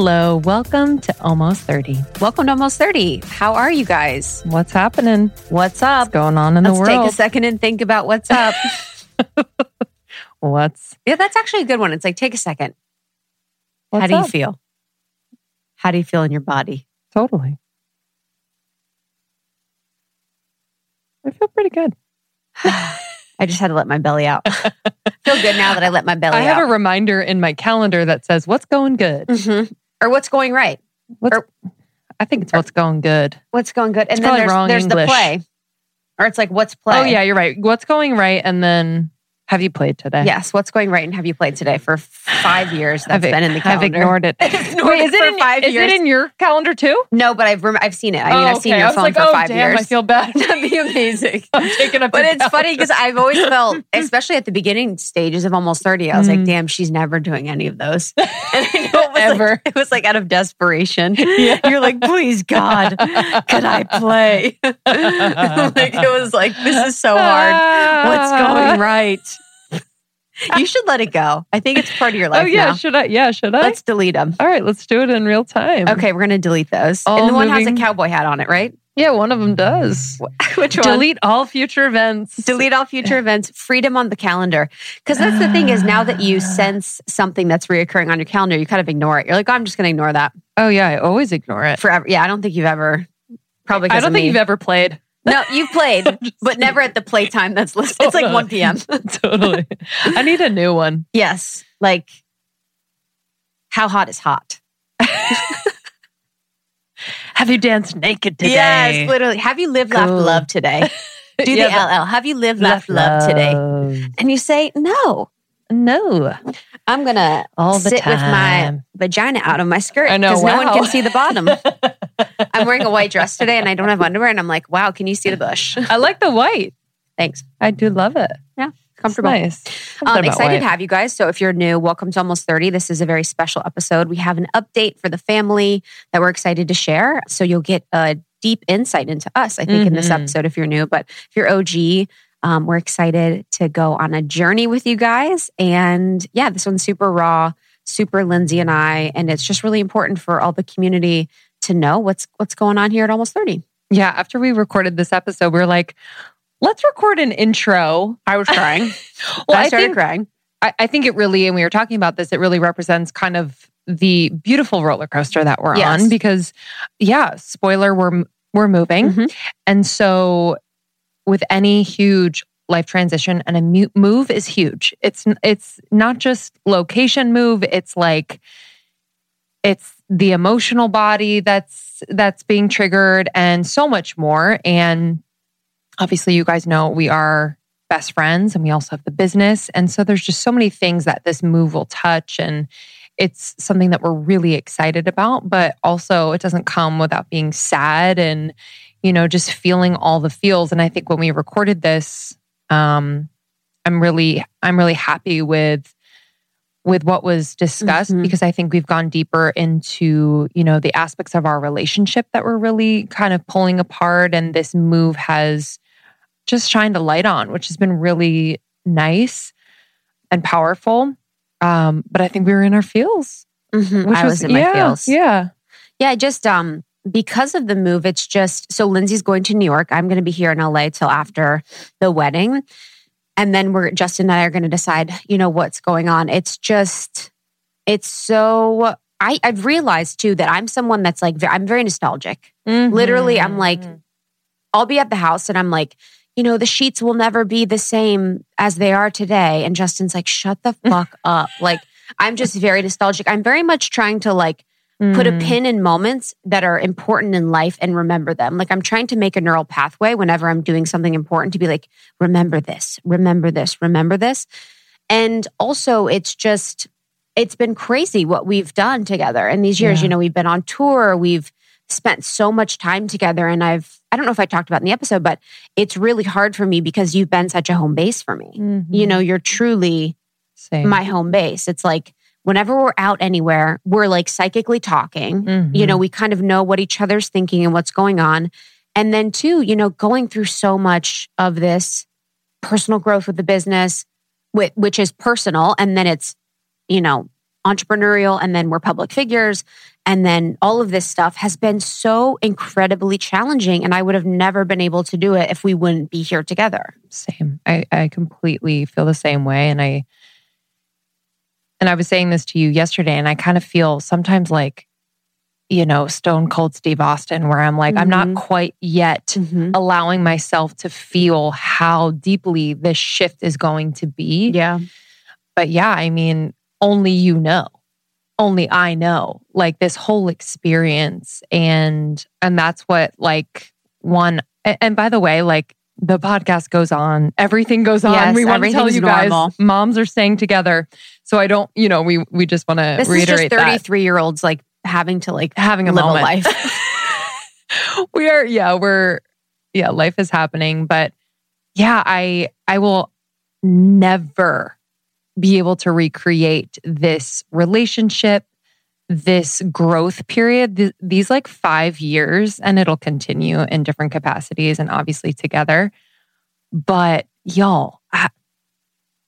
Hello, welcome to Almost 30. Welcome to Almost 30. How are you guys? What's happening? What's up? What's going on in the world? Let's the take a second and think about what's up. What's yeah, that's actually a good one. It's like, take a second. what's How do you feel? How do you feel in your body? Totally. I feel pretty good. I just had to let my belly out. feel good now that I let my belly out. I have a reminder in my calendar that says what's going good. Mhm. Or what's going right? What's, Or- I think it's what's going good. What's going good? And It's then there's, there's the play. Or it's like, what's play? Oh yeah, you're right. What's going right and then have you played today? Yes. What's going right and have you played today for five years? That's I've, been in the calendar. I've ignored it. Ignored Wait, it is it in, five is years. it in your calendar too? No, but I've rem- I've seen it. I mean, Oh, I've seen your phone like, for oh, five damn, years. I feel bad. That'd be amazing. I'm taking up But it's funny because I've always felt, especially at the beginning stages of almost 30, I was like, Mm. damn, she's never doing any of those. And I know it was Ever. Like, it was like out of desperation. Yeah. You're like, please, God, could I play? like it was like, this is so hard. What's going right? You should let it go. I think it's part of your oh, life Oh yeah, now. should I? Yeah, should I? Let's delete them. All right, let's do it in real time. Okay, we're gonna delete those. All and the one has a cowboy hat on it, right? Yeah, one of them does. Which one? Delete all future events. delete all future events, freedom on the calendar. Because that's the thing is now that you sense something that's reoccurring on your calendar, you kind of ignore it. You're like, oh, I'm just going to ignore that Oh yeah, I always ignore it. forever. Yeah, I don't think you've ever, probably I don't think you've ever played. No, you've played, but never at the playtime that's listed. It's like 1 p.m. totally. I need a new one. yes. Like, how hot is hot? Have you danced naked today? Yes, literally. Have you lived, laughed, Cool. loved today? Do Yeah, the LL. Have you lived, laughed, loved today? And you say, no, No. I'm going to sit with my vagina out of my skirt because no one can see the bottom. I'm wearing a white dress today and I don't have underwear. And I'm like, wow, can you see the bush? I like the white. Thanks. I do love it. Comfortable. It's nice. Um, excited white. to have you guys. So, if you're new, welcome to Almost 30. This is a very special episode. We have an update for the family that we're excited to share. So, you'll get a deep insight into us, I think, in this Mhm. episode if you're new. But if you're OG, um, we're excited to go on a journey with you guys. And yeah, this one's super raw, super Lindsay and I. And it's just really important for all the community to know what's what's going on here at Almost 30. Yeah, after we recorded this episode, we're like, let's record an intro. I was crying. Well, I I started think crying. I, I think it really, and we were talking about this, it really represents kind of the beautiful roller coaster that we're Yes. on because, yeah, spoiler, we're we're moving, Mhm. and so with any huge life transition, and a move is huge. It's it's not just location move; it's like it's the emotional body that's that's being triggered, and so much more. And obviously, you guys know we are best friends and we also have the business. And so there's just so many things that this move will touch. And it's something that we're really excited about, but also it doesn't come without being sad and, you know, just feeling all the feels. And I think when we recorded this, um, I'm really, I'm really happy with with what was discussed Mhm. because I think we've gone deeper into, you know, the aspects of our relationship that we're really kind of pulling apart. And this move has just shined a light on, which has been really nice and powerful. Um, but I think we were in our feels. Mhm. Which I was, in my yeah, feels. Yeah. Yeah, just um because of the move, it's just so Lindsay's going to New York. I'm going to be here in LA till after the wedding. And then we're Justin and I are going to decide, you know, what's going on. It's just it's so I I've realized too that I'm someone that's like I'm very nostalgic. Literally, I'm like Mhm. I'll be at the house and I'm like, you know, the sheets will never be the same as they are today. And Justin's like, shut the fuck up. Like I'm just very nostalgic. I'm very much trying to like put a Mm. pin in moments that are important in life and remember them. Like I'm trying to make a neural pathway whenever I'm doing something important to be like, remember this, remember this, remember this. And also, it's just, it's been crazy what we've done together in these years. Yeah. You know, we've been on tour, we've spent so much time together. And I've, I don't know if I talked about in the episode, but it's really hard for me because you've been such a home base for me. Mhm. You know, you're truly Same. my home base. It's like whenever we're out anywhere, we're like psychically talking. Mhm. You know, we kind of know what each other's thinking and what's going on. And then, too, you know, going through so much of this personal growth with the business, which is personal, and then it's, you know, entrepreneurial and then we're public figures and then all of this stuff has been so incredibly challenging and i would have never been able to do it if we wouldn't be here together same i i completely feel the same way and i and i was saying this to you yesterday and i kind of feel sometimes like you know stone cold steve austin where i'm like mm-hmm. i'm not mm-hmm. quite yet mm-hmm. allowing myself to feel how deeply this shift is going to be yeah but yeah i mean only you know only i know like this whole experience. And and that's what like one and, and by the way like the podcast goes on. Everything goes on. Yes, we want to tell you normal. guys moms are staying together. So i don't you know we we just want to reiterate is just 33 year olds like having to like having a a life. We are yeah we're yeah life is happening. But yeah i i will never be able to recreate this relationship, this growth period, th- these like five years, and it'll continue in different capacities and obviously together. But y'all, I,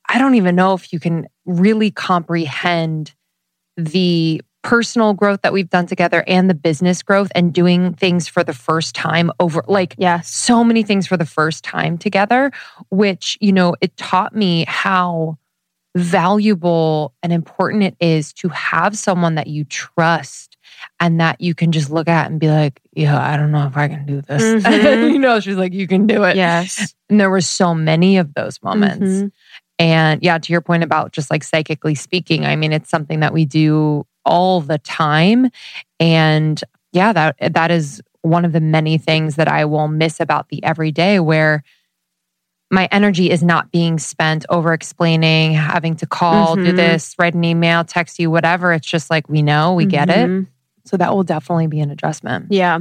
I don't even know if you can really comprehend the personal growth that we've done together and the business growth and doing things for the first time over like yeah so many things for the first time together which you know it taught me how valuable and important it is to have someone that you trust and that you can just look at and be like, yeah, I don't know if I can do this. Mm-hmm. you know, she's like, you can do it. Yes. And there were so many of those moments. Mm-hmm. And yeah, to your point about just like psychically speaking, I mean, it's something that we do all the time. And yeah, that that is one of the many things that I will miss about the everyday where my energy is not being spent over explaining, having to call, mm-hmm. do this, write an email, text you, whatever. It's just like we know, we mm-hmm. get it. Mm-hmm. So that will definitely be an adjustment. Yeah.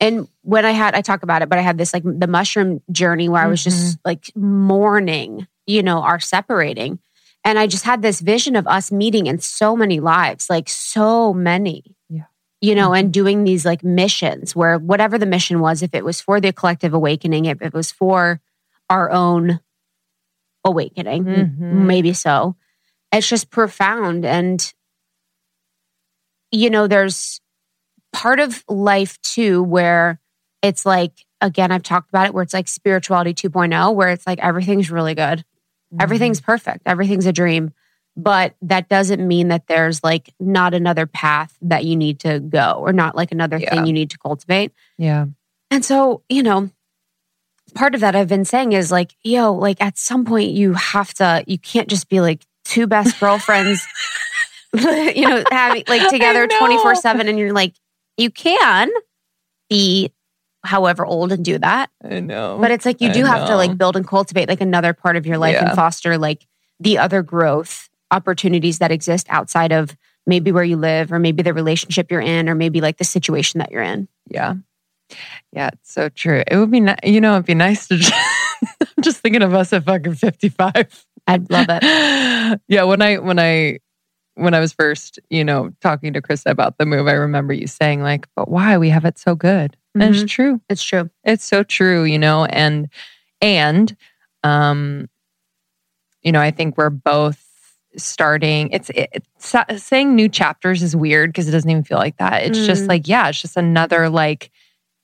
And when I had, I talk about it, but I had this like the mushroom journey where I was just mm-hmm. like mourning, you know, our separating. And I just had this vision of us meeting in so many lives, like so many. Yeah. You know, and mm-hmm. doing these like missions where whatever the mission was, if it was for the collective awakening, if it was for our own awakening. Mm-hmm. Maybe so. It's just profound. And, you know, there's part of life too where it's like, again, I've talked about it, where it's like spirituality 2.0, where it's like everything's really good. Mm-hmm. Everything's perfect. Everything's a dream. But that doesn't mean that there's like not another path that you need to go or not like another yeah. thing you need to cultivate. Yeah. And so, you know, part of that I've been saying is like, yo, like at some point you have to, you can't just be like two best girlfriends, you know, having like together 24 7. And you're like, you can be however old and do that. I know. But it's like you do have to like build and cultivate like another part of your life yeah. and foster like the other growth opportunities that exist outside of maybe where you live or maybe the relationship you're in or maybe like the situation that you're in. Yeah. Yeah, it's so true. It would be, ni- you know, it'd be nice to just, I'm just thinking of us at fucking 55. I'd love it. yeah, when I, when I, when I was first, you know, talking to Krista about the move, I remember you saying like, but why we have it so good. Mm-hmm. And it's mm-hmm. true. It's true. It's so true, you know, and, and, um, you know, I think we're both starting it's, it, it's saying new chapters is weird because it doesn't even feel like that it's mm. just like yeah it's just another like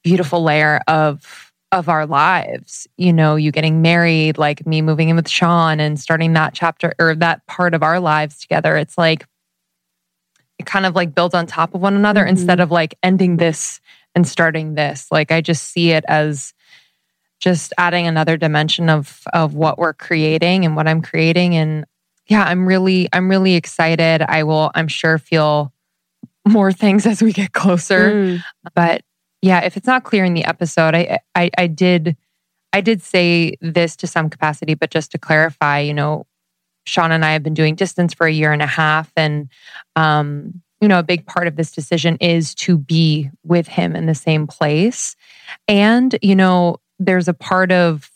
beautiful layer of of our lives. You know, you getting married, like me moving in with Sean and starting that chapter or that part of our lives together. It's like it kind of like builds on top of one another mm-hmm. instead of like ending this and starting this. Like I just see it as just adding another dimension of of what we're creating and what I'm creating and yeah, I'm really I'm really excited. I will I'm sure feel more things as we get closer. Mm. But yeah, if it's not clear in the episode, I, I, I did, I did say this to some capacity, but just to clarify, you know, Sean and I have been doing distance for a year and a half, and um, you know, a big part of this decision is to be with him in the same place, and you know, there's a part of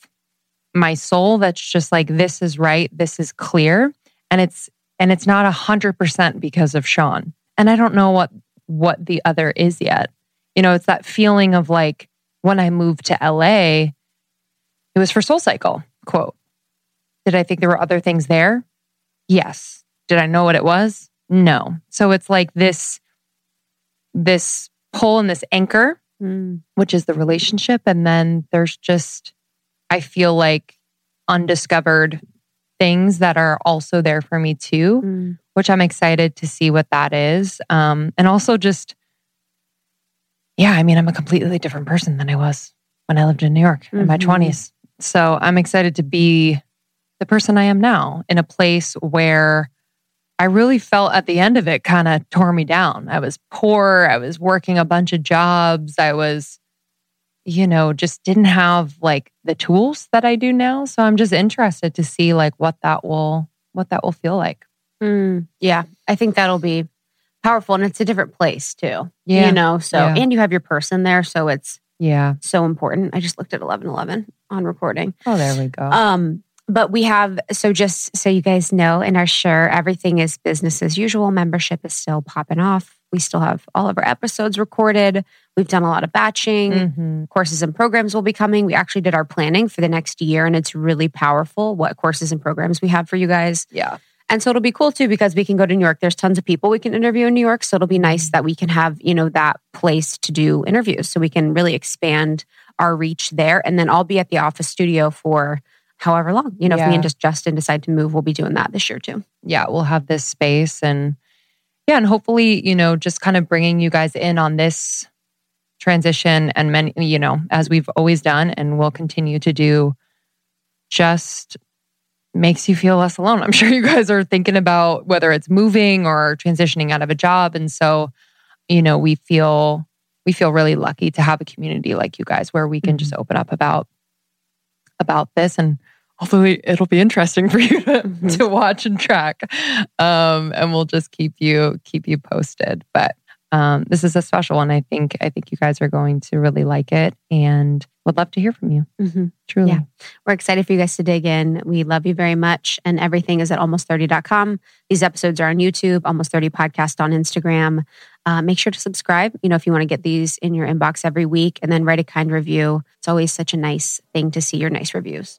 my soul that's just like this is right, this is clear, and it's and it's not a hundred percent because of Sean, and I don't know what what the other is yet. You know, it's that feeling of like when I moved to LA, it was for Soul Cycle, quote. Did I think there were other things there? Yes. Did I know what it was? No. So it's like this this pull and this anchor, Mm. which is the relationship and then there's just I feel like undiscovered things that are also there for me too, Mm. which I'm excited to see what that is. Um and also just yeah, I mean, I'm a completely different person than I was when I lived in New York in my Mhm. 20s. So I'm excited to be the person I am now in a place where I really felt at the end of it kind of tore me down. I was poor. I was working a bunch of jobs. I was, you know, just didn't have like the tools that I do now. So I'm just interested to see like what that will what that will feel like. Mm. Yeah, I think that'll be powerful, and it's a different place too. Yeah. you know. So, Yeah. and you have your person there, so it's Yeah. so important. I just looked at eleven eleven on recording. Oh, there we go. Um, but we have so just so you guys know and are sure, everything is business as usual. Membership is still popping off. We still have all of our episodes recorded. We've done a lot of batching. Mhm. Courses and programs will be coming. We actually did our planning for the next year, and it's really powerful what courses and programs we have for you guys. Yeah. And so it'll be cool too because we can go to New York. There's tons of people we can interview in New York. So it'll be nice mm-hmm. that we can have, you know, that place to do interviews. So we can really expand our reach there. And then I'll be at the office studio for however long. You know, if me and just Justin decide to move, we'll be doing that this year too. yeah, we'll have this space and yeah, and hopefully, you know, just kind of bringing you guys in on this transition and many, you know, as we've always done and will continue to do, just makes you feel less alone. I'm sure you guys are thinking about whether it's moving or transitioning out of a job. And so, you know, we feel we feel really lucky to have a community like you guys where we can just open up about about this and hopefully it'll be interesting for you to, Mhm. to watch and track um, and we'll just keep you keep you posted but um, this is a special one i think i think you guys are going to really like it and would love to hear from you Mhm. truly Yeah. We're excited for you guys to dig in. We love you very much. And everything is at almost30.com. These episodes are on YouTube, almost 30 podcast on Instagram. Uh, make sure to subscribe, you know, if you want to get these in your inbox every week and then write a kind review. It's always such a nice thing to see your nice reviews.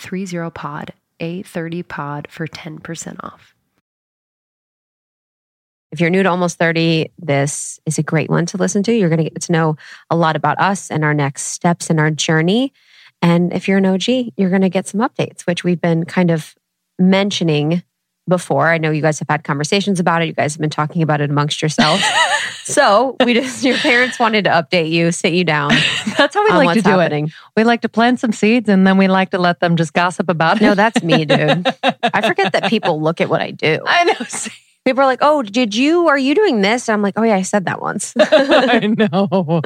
30 pod, A30 pod for 10% off. If you're new to almost 30, this is a great one to listen to. You're going to get to know a lot about us and our next steps in our journey. And if you're an OG, you're going to get some updates, which we've been kind of mentioning before. I know you guys have had conversations about it. You guys have been talking about it amongst yourselves. so we just, your parents wanted to update you, sit you down. That's how we like to do happening. it. We like to plant some seeds and then we like to let them just gossip about it. No, that's me, dude. I forget that people look at what I do. I know. People are like, "Oh, did you? Are you doing this?" I'm like, "Oh yeah, I said that once." I know.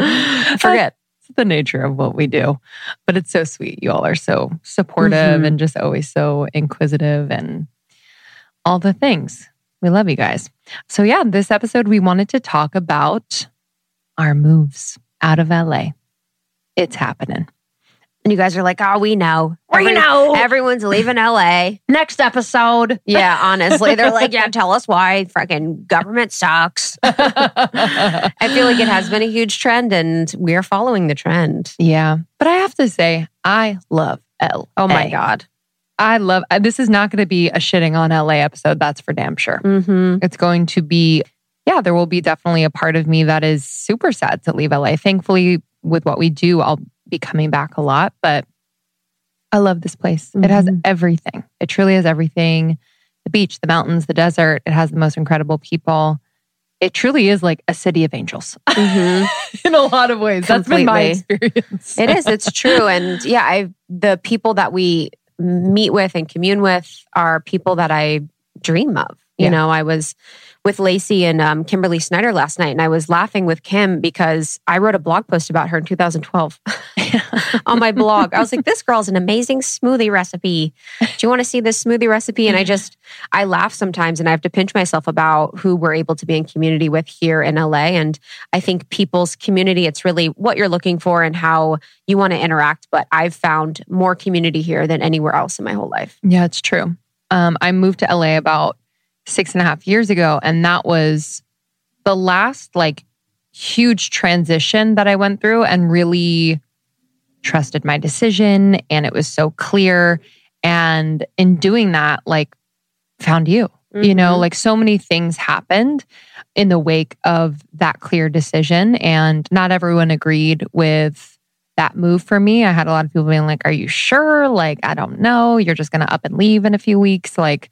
Forget. It's the nature of what we do, but it's so sweet. You all are so supportive mm-hmm. and just always so inquisitive and all the things. We love you guys. So, yeah, this episode, we wanted to talk about our moves out of LA. It's happening. And you guys are like, oh, we know. We know. Everyone's leaving LA. Next episode. Yeah, honestly. They're like, yeah, tell us why freaking government sucks. I feel like it has been a huge trend and we're following the trend. Yeah. But I have to say, I love L. Oh my God. I love uh, this is not going to be a shitting on LA episode. That's for damn sure. Mm-hmm. It's going to be, yeah, there will be definitely a part of me that is super sad to leave LA. Thankfully, with what we do, I'll be coming back a lot, but I love this place. Mm-hmm. It has mm-hmm. everything. It truly has everything the beach, the mountains, the desert. It has the most incredible people. It truly is like a city of angels mm-hmm. in a lot of ways. Completely. That's been my experience. it is. It's true. And yeah, I the people that we meet with and commune with are people that I dream of. You yeah. know, I was with Lacey and um, Kimberly Snyder last night, and I was laughing with Kim because I wrote a blog post about her in 2012 on my blog. I was like, "This girl's an amazing smoothie recipe. Do you want to see this smoothie recipe?" And I just, I laugh sometimes, and I have to pinch myself about who we're able to be in community with here in LA. And I think people's community, it's really what you're looking for and how you want to interact. But I've found more community here than anywhere else in my whole life. Yeah, it's true. Um, I moved to LA about six and a half years ago. And that was the last like huge transition that I went through and really trusted my decision. And it was so clear. And in doing that, like, found you. Mm-hmm. You know, mm-hmm. like so many things happened in the wake of that clear decision. And not everyone agreed with that move for me. I had a lot of people being like, Are you sure? Like, I don't know. You're just going to up and leave in a few weeks. Like,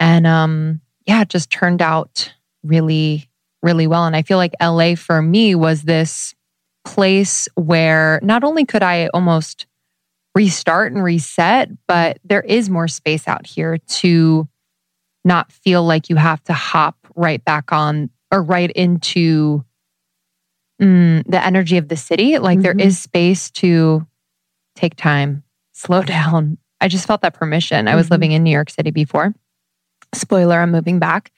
and um, yeah, it just turned out really, really well. And I feel like LA for me was this place where not only could I almost restart and reset, but there is more space out here to not feel like you have to hop right back on or right into mm, the energy of the city. Like there Mhm. is space to take time, slow down. I just felt that permission. I was Mhm. living in New York City before. Spoiler, I'm moving back.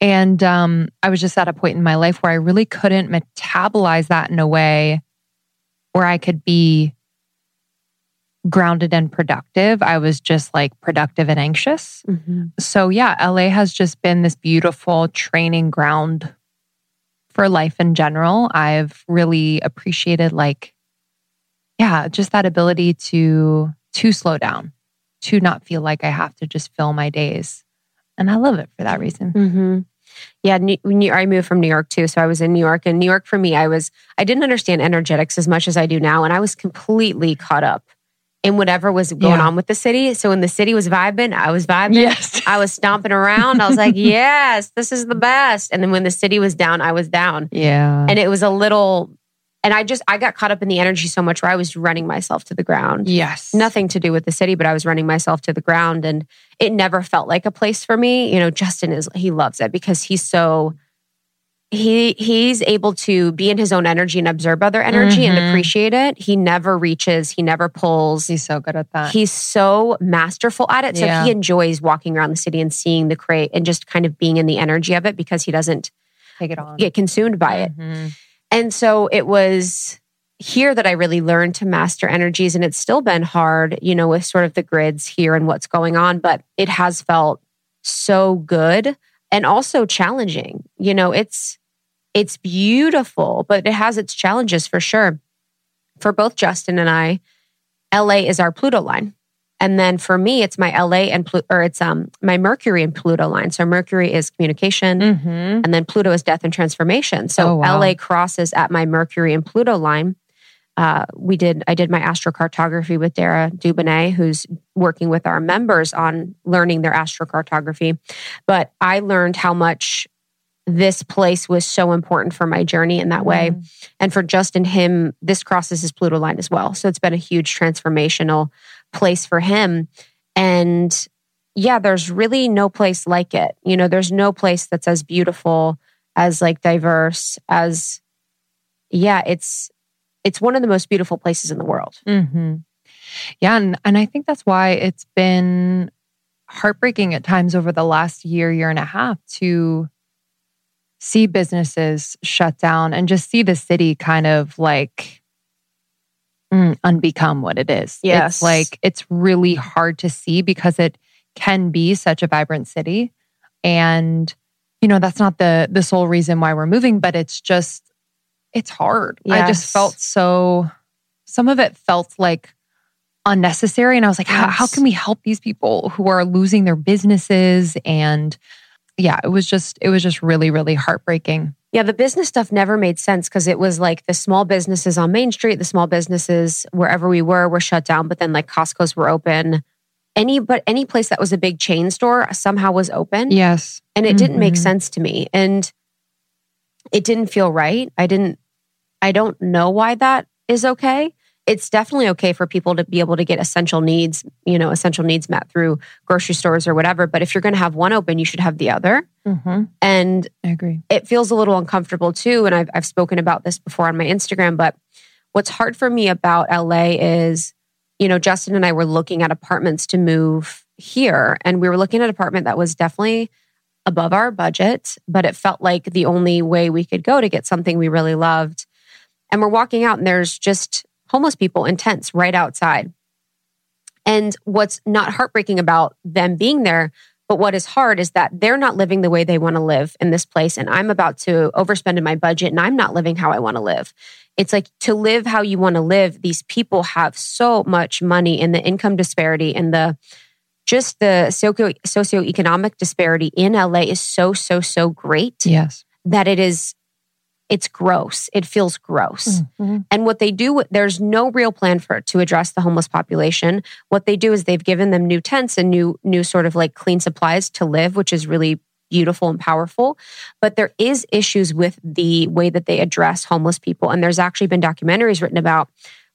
And um, I was just at a point in my life where I really couldn't metabolize that in a way where I could be grounded and productive. I was just like productive and anxious. Mhm. So, yeah, LA has just been this beautiful training ground for life in general. I've really appreciated like yeah, just that ability to to slow down, to not feel like I have to just fill my days. And I love it for that reason. hmm Yeah, New, New, I moved from New York too, so I was in New York. And New York for me, I was I didn't understand energetics as much as I do now, and I was completely caught up in whatever was going Yeah. on with the city. So when the city was vibing, I was vibing. Yes. I was stomping around. I was like, "Yes, this is the best." And then when the city was down, I was down, Yeah. and it was a little. And I just I got caught up in the energy so much where I was running myself to the ground yes. nothing to do with the city, but I was running myself to the ground and it never felt like a place for me. You know, Justin is he loves it because he's so he he's able to be in his own energy and observe other energy and Mhm. appreciate it. He never reaches, he never pulls. He's so good at that. He's so masterful at it. So Yeah. he enjoys walking around the city and seeing the crate and just kind of being in the energy of it because he doesn't Take it on. get consumed by it. Mhm. And so it was here that I really learned to master energies. And it's still been hard, you know, with sort of the grids here and what's going on, but it has felt so good and also challenging. You know, it's it's beautiful, but it has its challenges for sure. For both Justin and I, LA is our Pluto line. And then for me, it's my LA and Pluto, or it's um my Mercury and Pluto line. So Mercury is communication, Mhm. and then Pluto is death and transformation. So Oh, wow. LA crosses at my Mercury and Pluto line. Uh, we did. I did my astrocartography with Dara Dubonnet, who's working with our members on learning their astrocartography. But I learned how much this place was so important for my journey in that way. Mm. And for Justin, him, this crosses his Pluto line as well. So it's been a huge transformational place for him. And yeah, there's really no place like it. You know, there's no place that's as beautiful, as like diverse, as yeah, it's it's one of the most beautiful places in the world. Mm-hmm. Yeah, and and I think that's why it's been heartbreaking at times over the last year, year and a half to see businesses shut down and just see the city kind of like mm, unbecome what it is. Yes. It's like it's really hard to see because it can be such a vibrant city. And, you know, that's not the the sole reason why we're moving, but it's just it's hard. I just felt so some of it felt like unnecessary. And I was like, how, how can we help these people who are losing their businesses? And yeah, it was just, it was just really, really heartbreaking. Yeah, the business stuff never made sense because it was like the small businesses on Main Street, the small businesses wherever we were were shut down, but then like Costco's were open. Any but any place that was a big chain store somehow was open. Yes. And it didn't make Mhm. sense to me. And it didn't feel right. I didn't I don't know why that is okay. It's definitely okay for people to be able to get essential needs, you know, essential needs met through grocery stores or whatever. But if you're going to have one open, you should have the other. Mm-hmm. And I agree. it feels a little uncomfortable too. And I've, I've spoken about this before on my Instagram, but what's hard for me about LA is, you know, Justin and I were looking at apartments to move here, and we were looking at an apartment that was definitely above our budget, but it felt like the only way we could go to get something we really loved. And we're walking out, and there's just homeless people in tents right outside. And what's not heartbreaking about them being there, but what is hard is that they're not living the way they want to live in this place. And I'm about to overspend in my budget and I'm not living how I want to live. It's like to live how you want to live, these people have so much money and the income disparity and the just the socio socioeconomic disparity in LA is so, so, so great Yes. that it is it's gross. It feels gross. Mhm. And what they do, there's no real plan for to address the homeless population. What they do is they've given them new tents and new, new sort of like clean supplies to live, which is really beautiful and powerful. But there is issues with the way that they address homeless people. And there's actually been documentaries written about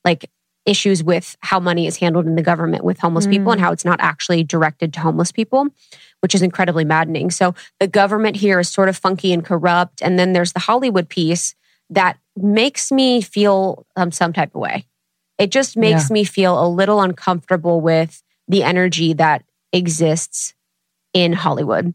like issues with how money is handled in the government with homeless people and how it's not actually directed to homeless people, which is incredibly maddening. So the government here is sort of funky and corrupt. And then there's the Hollywood piece that makes me feel um, some type of way. It just makes me feel a little uncomfortable with the energy that exists in Hollywood.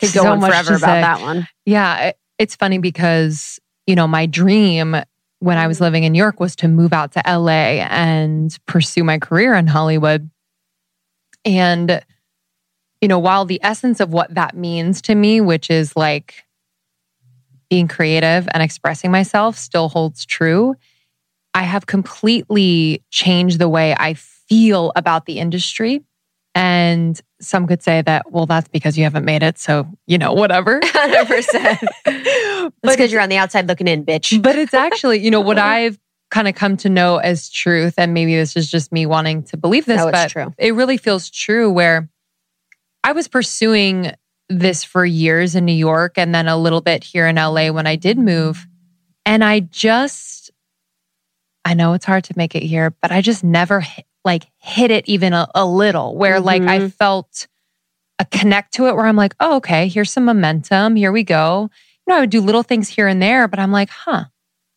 Could go So on forever about say. that one. Yeah, it's funny because, you know, my dream when I was living in New York was to move out to LA and pursue my career in Hollywood. And, you know, while the essence of what that means to me, which is like being creative and expressing myself, still holds true, I have completely changed the way I feel about the industry. And some could say that, well, that's because you haven't made it. So, you know, whatever. 100%. It's because you're on the outside looking in, bitch. but it's actually, you know, what I've kind of come to know as truth. And maybe this is just me wanting to believe this, No, but true. it really feels true where I was pursuing this for years in New York and then a little bit here in LA when I did move. And I just, I know it's hard to make it here, but I just never hit, like hit it even a, a little where like I Mhm. felt a connect to it where I'm like, oh, okay, here's some momentum. Here we go. You know, I would do little things here and there, but I'm like, huh.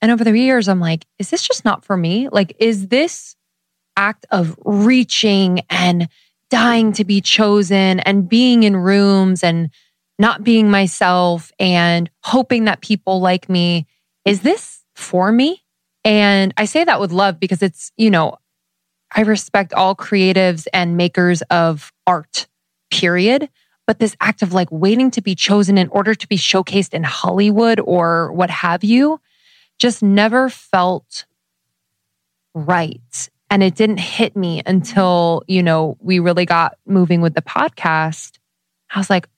And over the years, I'm like, is this just not for me? Like, is this act of reaching and dying to be chosen and being in rooms and not being myself and hoping that people like me, is this for me? And I say that with love because it's, you know, I respect all creatives and makers of art, period. But this act of like waiting to be chosen in order to be showcased in Hollywood or what have you just never felt right. And it didn't hit me until, you know, we really got moving with the podcast. I was like,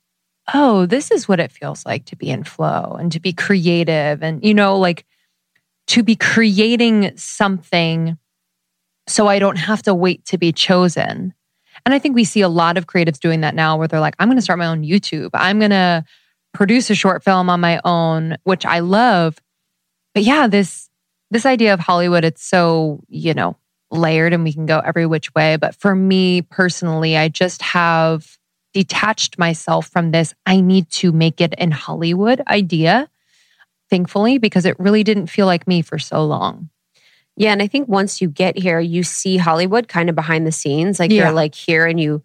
oh, this is what it feels like to be in flow and to be creative and, you know, like to be creating something so I don't have to wait to be chosen. And I think we see a lot of creatives doing that now where they're like, I'm going to start my own YouTube. I'm going to produce a short film on my own, which I love. But yeah, this this idea of Hollywood, it's so, you know, layered and we can go every which way. But for me personally, I just have detached myself from this. I need to make it in Hollywood idea, thankfully, because it really didn't feel like me for so long. Yeah, and I think once you get here, you see Hollywood kind of behind the scenes. Like Yeah. you're like here and you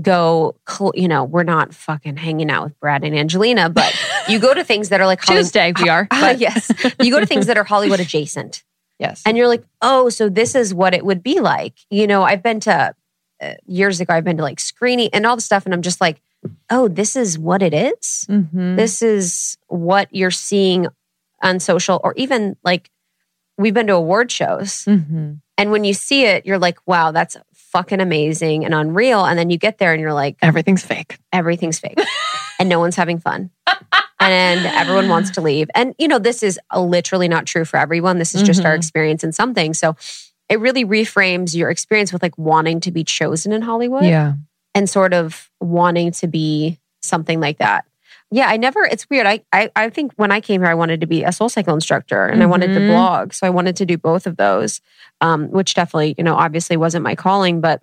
go, cl- you know, we're not fucking hanging out with Brad and Angelina, but you go to things that are like Hollywood. Tuesday we are. Ah, But yes. You go to things that are Hollywood adjacent. yes. And you're like, oh, so this is what it would be like. You know, I've been to uh, years ago, I've been to like screening and all the stuff. And I'm just like, oh, this is what it is. Mhm. This is what you're seeing on social or even like we've been to award shows. Mhm. And when you see it, you're like, wow, that's fucking amazing and unreal. And then you get there and you're like, Everything's fake. everything's fake and no one's having fun. and everyone wants to leave. And, you know, this is literally not true for everyone. This is just our Mhm. experience in something. So it really reframes your experience with like wanting to be chosen in Hollywood Yeah. and sort of wanting to be something like that. Yeah, I never, it's weird. I, I, I think when I came here, I wanted to be a soul cycle instructor and I wanted to Mhm. blog. So I wanted to do both of those, um, which definitely, you know, obviously wasn't my calling, but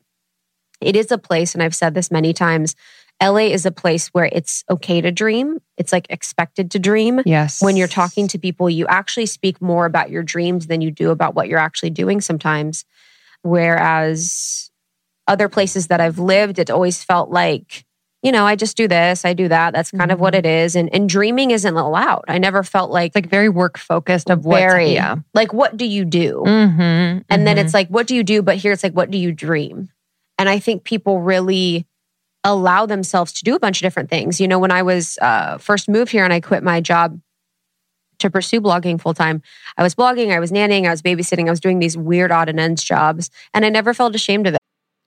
it is a place, and I've said this many times LA is a place where it's okay to dream. It's like expected to dream. Yes. When you're talking to people, you actually speak more about your dreams than you do about what you're actually doing sometimes. Whereas other places that I've lived, it always felt like, you know, I just do this, I do that. That's kind of what it is. And and dreaming isn't allowed. I never felt like it's like very work focused of what very yeah. like what do you do? Mm-hmm. And then it's like, what do you do? But here it's like, what do you dream? And I think people really allow themselves to do a bunch of different things. You know, when I was uh, first moved here and I quit my job to pursue blogging full time, I was blogging, I was nannying, I was babysitting, I was doing these weird odd and ends jobs, and I never felt ashamed of it.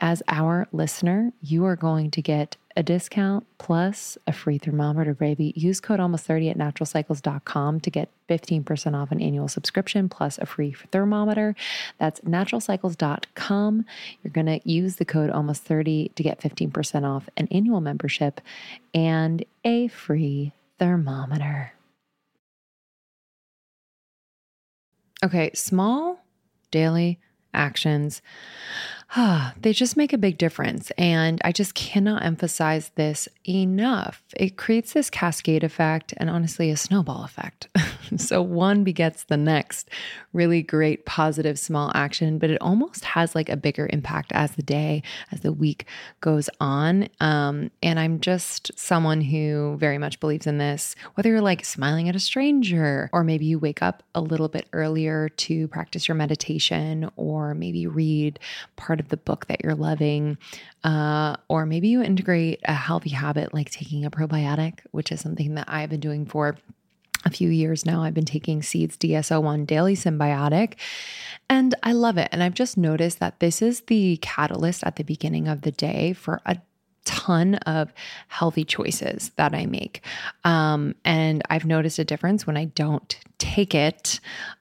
as our listener, you are going to get a discount plus a free thermometer, baby. Use code almost 30 at naturalcycles.com to get 15% off an annual subscription plus a free thermometer. That's naturalcycles.com. You're going to use the code almost 30 to get 15% off an annual membership and a free thermometer. Okay, small daily actions they just make a big difference. And I just cannot emphasize this enough. It creates this cascade effect and honestly a snowball effect. so one begets the next. Really great, positive, small action, but it almost has like a bigger impact as the day, as the week goes on. Um, and I'm just someone who very much believes in this, whether you're like smiling at a stranger, or maybe you wake up a little bit earlier to practice your meditation, or maybe read part of the book that you're loving. Uh, or maybe you integrate a healthy habit like taking a probiotic, which is something that I've been doing for a few years now. I've been taking Seeds DS-01 Daily Synbiotic, and I love it. And I've just noticed that this is the catalyst at the beginning of the day for a ton of healthy choices that I make. Um, and I've noticed a difference when I don't take it.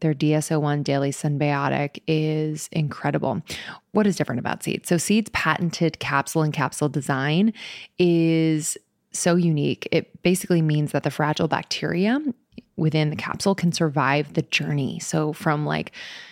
Their DS-01 Daily Synbiotic is incredible. What is different about Seed? So, Seed's patented capsule and capsule design is so unique. It basically means that the fragile bacteria within the capsule can survive the journey. So, from like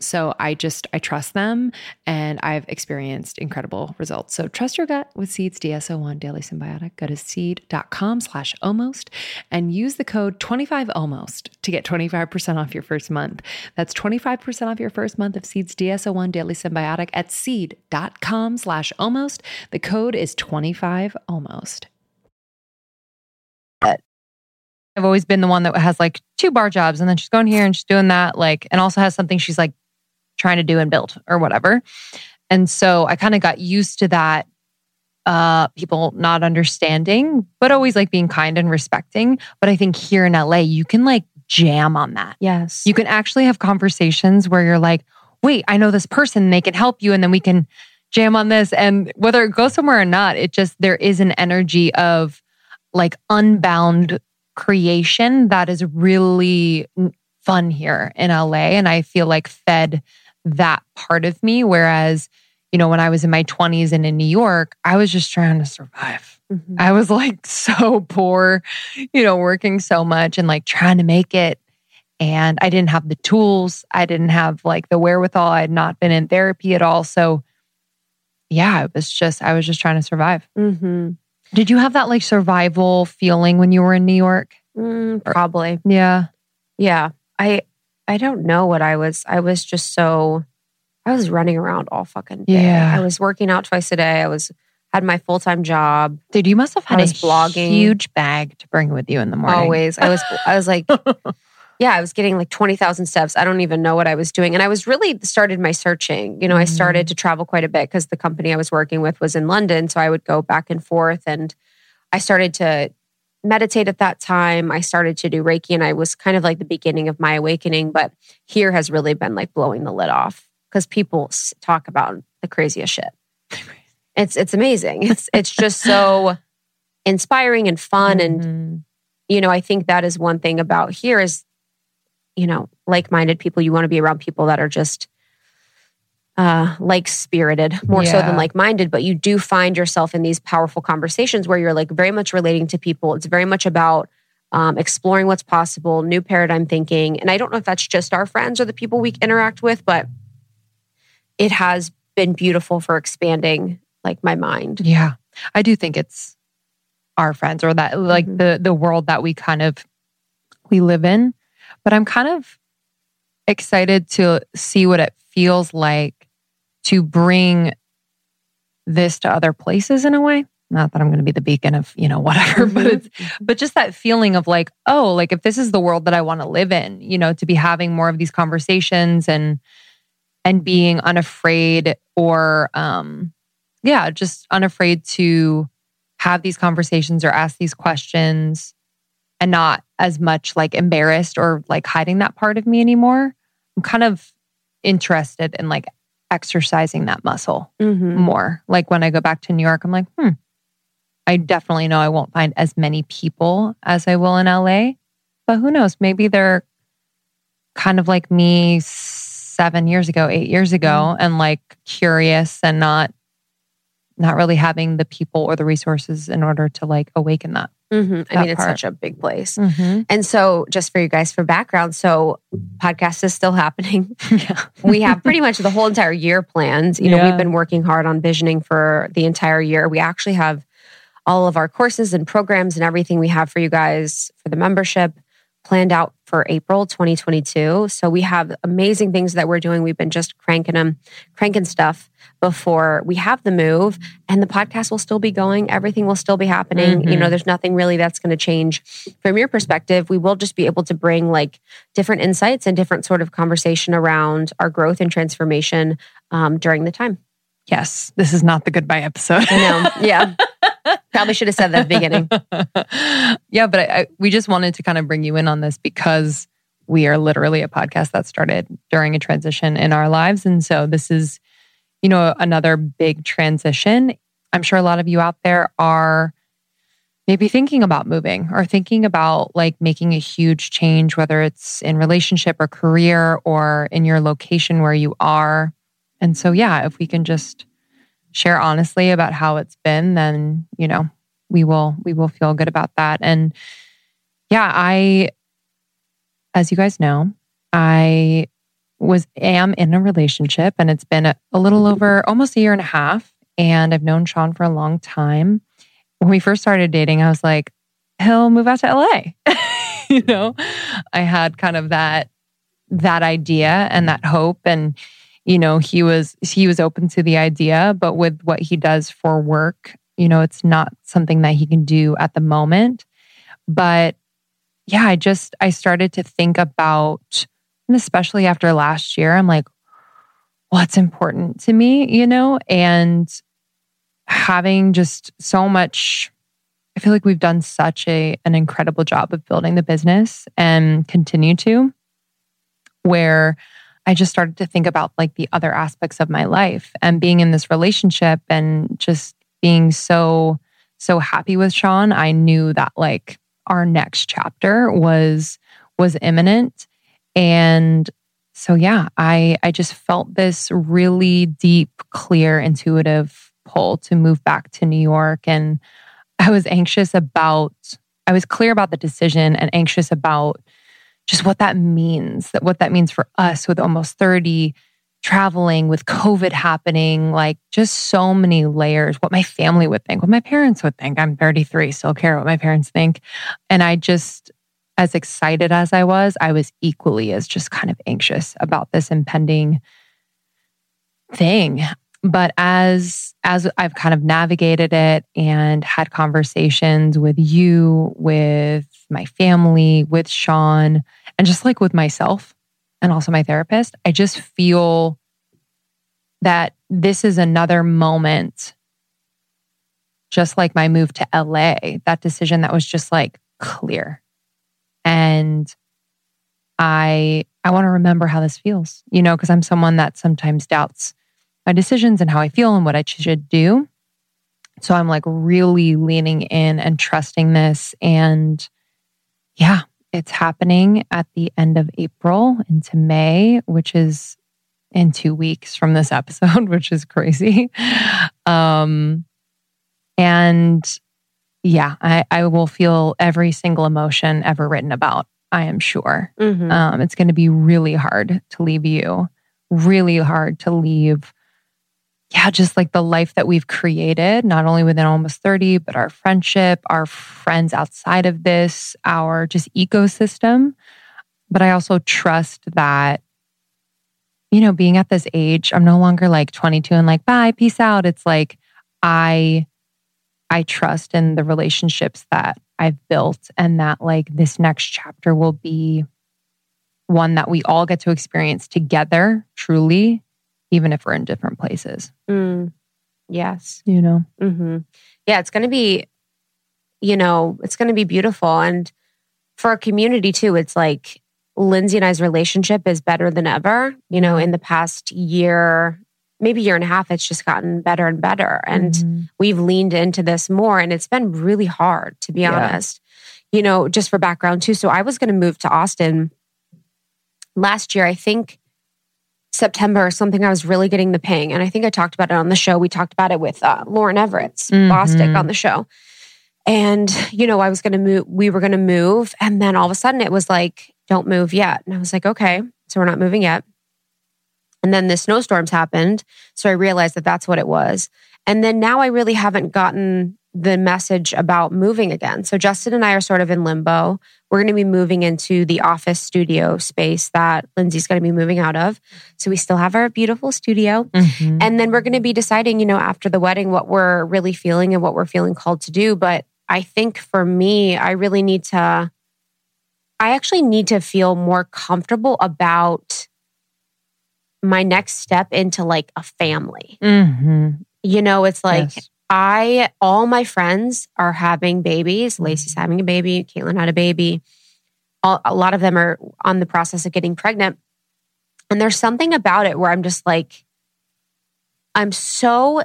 so I just, I trust them and I've experienced incredible results. So trust your gut with Seeds DS-01 Daily Synbiotic. Go to seed.com slash almost and use the code 25almost to get 25% off your first month. That's 25% off your first month of Seeds DS-01 Daily Synbiotic at seed.com slash almost. The code is 25almost. I've always been the one that has like two bar jobs and then she's going here and she's doing that, like, and also has something she's like trying to do and build or whatever. And so I kind of got used to that uh people not understanding, but always like being kind and respecting. But I think here in LA, you can like jam on that. Yes. You can actually have conversations where you're like, wait, I know this person, they can help you, and then we can jam on this. And whether it goes somewhere or not, it just there is an energy of like unbound creation that is really fun here in LA. And I feel like fed that part of me. Whereas, you know, when I was in my 20s and in New York, I was just trying to survive. Mm-hmm. I was like so poor, you know, working so much and like trying to make it. And I didn't have the tools. I didn't have like the wherewithal. I had not been in therapy at all. So, yeah, it was just, I was just trying to survive. Mm-hmm. Did you have that like survival feeling when you were in New York? Mm, probably. Yeah. Yeah. I I don't know what I was. I was just so I was running around all fucking day. Yeah. I was working out twice a day. I was had my full time job. Dude, you must have had a blogging. huge bag to bring with you in the morning. Always. I was I was like yeah, I was getting like 20,000 steps. I don't even know what I was doing. And I was really started my searching. You know, I started mm. to travel quite a bit because the company I was working with was in London. So I would go back and forth. And I started to meditate at that time. I started to do Reiki and I was kind of like the beginning of my awakening. But here has really been like blowing the lid off because people talk about the craziest shit. It's it's amazing. It's it's just so inspiring and fun and Mhm. you know, I think that is one thing about here is, you know, like minded people. You want to be around people that are just uh, like spirited more so than like minded, but you do find yourself in these powerful conversations where you're like very much relating to people. It's very much about um, exploring what's possible, new paradigm thinking. And I don't know if that's just our friends or the people we interact with, but it has been beautiful for expanding like my mind. Yeah. I do think it's our friends or that like Mhm. the the world that we kind of we live in. But I'm kind of excited to see what it feels like to bring this to other places in a way. Not that I'm going to be the beacon of, you know, whatever, but Mhm. it's but just that feeling of like, oh, like if this is the world that I want to live in, you know, to be having more of these conversations and and being unafraid or um yeah, just unafraid to have these conversations or ask these questions and not as much like embarrassed or like hiding that part of me anymore. I'm kind of interested in like exercising that muscle Mhm. more. Like when I go back to New York, I'm like, hmm, I definitely know I won't find as many people as I will in LA. But who knows? Maybe they're kind of like me seven years ago, eight years ago, and like curious and not not really having the people or the resources in order to like awaken that. Mhm. I mean, it's part. such a big place. Mm-hmm. And so, just for you guys for background, so podcast is still happening. Yeah. We have pretty much the whole entire year planned. You know, Yeah. we've been working hard on visioning for the entire year. We actually have all of our courses and programs and everything we have for you guys for the membership planned out for April 2022. So we have amazing things that we're doing. We've been just cranking them, cranking stuff before we have the move and the podcast will still be going. Everything will still be happening. You Mhm. know, there's nothing really that's going to change from your perspective. We will just be able to bring like different insights and different sort of conversation around our growth and transformation um, during the time. Yes, this is not the goodbye episode. I know. Yeah. Probably should have said that at the beginning. yeah, but I, I, we just wanted to kind of bring you in on this because we are literally a podcast that started during a transition in our lives. And so this is, you know, another big transition. I'm sure a lot of you out there are maybe thinking about moving or thinking about like making a huge change, whether it's in relationship or career or in your location where you are. And so, yeah, if we can just share honestly about how it's been, then, you know, we will we will feel good about that. And yeah, I as you guys know, I was am in a relationship and it's been a, a little mm-hmm. over almost a year and a half and I've known Sean for a long time. When we first started dating, I was like, he'll move out to LA. you know, mm-hmm. I had kind of that that idea and that hope and you know, he was he was open to the idea, but with what he does for work, you know, it's not something that he can do at the moment. But yeah, I just I started to think about and especially after last year, I'm like, what's important to me, you know? And having just so much I feel like we've done such a an incredible job of building the business and continue to where I just started to think about like the other aspects of my life and being in this relationship and just being so so happy with Sean. I knew that like our next chapter was was imminent and so yeah, I I just felt this really deep, clear, intuitive pull to move back to New York and I was anxious about I was clear about the decision and anxious about just what that means, that what that means for us with almost 30 traveling with COVID happening, like just so many layers, what my family would think, what my parents would think. I'm 33, still care what my parents think. And I just, as excited as I was, I was equally as just kind of anxious about this impending thing. But as as I've kind of navigated it and had conversations with you, with my family, with Sean, and just like with myself and also my therapist, I just feel that this is another moment just like my move to LA, that decision that was just like clear. And I I want to remember how this feels, you know, because I'm someone that sometimes doubts my decisions and how I feel and what I should do. So I'm like really leaning in and trusting this. And yeah, it's happening at the end of April into May, which is in two weeks from this episode, which is crazy. Um, and yeah, I, I will feel every single emotion ever written about, I am sure. Mhm. Um, it's going to be really hard to leave you, really hard to leave. Yeah, just like the life that we've created, not only within almost 30, but our friendship, our friends outside of this, our just ecosystem. But I also trust that, you know, being at this age, I'm no longer like 22 and like, bye, peace out. It's like, I, I trust in the relationships that I've built and that like this next chapter will be one that we all get to experience together, truly, even if we're in different places, Mm. Yes. you know? hmm Yeah, it's going to be, you know, it's going to be beautiful. And for our community too, it's like Lindsey and I's relationship is better than ever. You know, in the past year, maybe year and a half, it's just gotten better and better. And Mhm. we've leaned into this more. And it's been really hard, to be Yeah. honest. You know, just for background too. So I was going to move to Austin last year, I think September or something. I was really getting the ping. And I think I talked about it on the show. We talked about it with uh, Lauren Everett's Mhm. Bostic on the show. And, you know, I was going to move, we were going to move. And then all of a sudden it was like, don't move yet. And I was like, okay, so we're not moving yet. And then the snowstorms happened. So I realized that that's what it was. And then now I really haven't gotten the message about moving again. So Justin and I are sort of in limbo. We're going to be moving into the office studio space that Lindsey's going to be moving out of. So we still have our beautiful studio. Mhm. And then we're going to be deciding, you know, after the wedding, what we're really feeling and what we're feeling called to do. But I think for me, I really need to, I actually need to feel more comfortable about my next step into like a family. Mhm. You know, it's like, Yes. I, all my friends are having babies. Lacey's having a baby. Caitlin had a baby. All, a lot of them are on the process of getting pregnant. And there's something about it where I'm just like, I'm so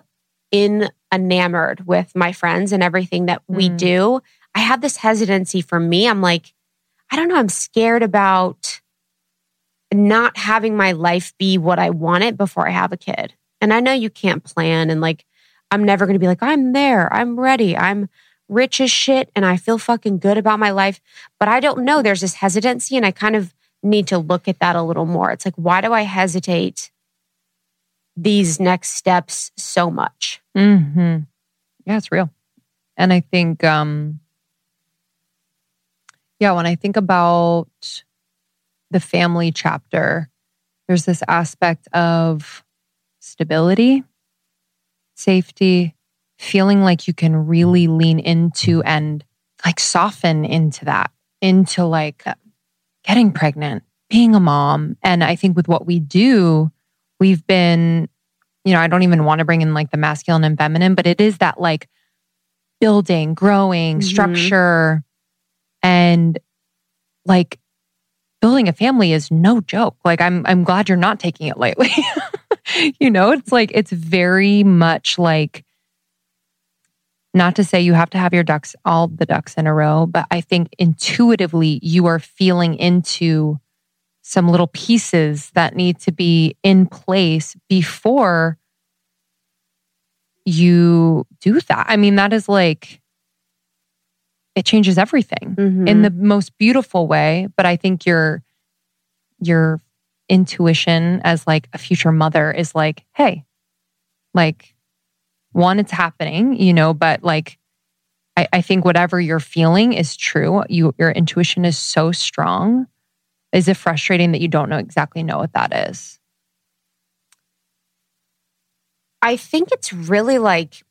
in enamored with my friends and everything that we Mm. do. I have this hesitancy for me. I'm like, I don't know. I'm scared about not having my life be what I want it before I have a kid. And I know you can't plan and like, I'm never going to be like, I'm there, I'm ready, I'm rich as shit, and I feel fucking good about my life. But I don't know. There's this hesitancy, and I kind of need to look at that a little more. It's like, why do I hesitate these next steps so much? hmm Yeah, it's real. And I think, um, yeah, when I think about the family chapter, there's this aspect of stability, safety, feeling like you can really lean into and like soften into that, into like getting pregnant, being a mom. And I think with what we do, we've been you know, I don't even want to bring in like the masculine and feminine, but it is that like building, growing, Mhm. structure, and like building a family is no joke. Like I'm I'm glad you're not taking it lightly. you know, it's like it's very much like not to say you have to have your ducks all the ducks in a row, but I think intuitively you are feeling into some little pieces that need to be in place before you do that. I mean, that is like, it changes everything Mm-hmm. in the most beautiful way. But I think your, your intuition as like a future mother is like, hey, like, one, it's happening, you know, but like, I, I think whatever you're feeling is true. You, your intuition is so strong. Is it frustrating that you don't know exactly know what that is? I think it's really like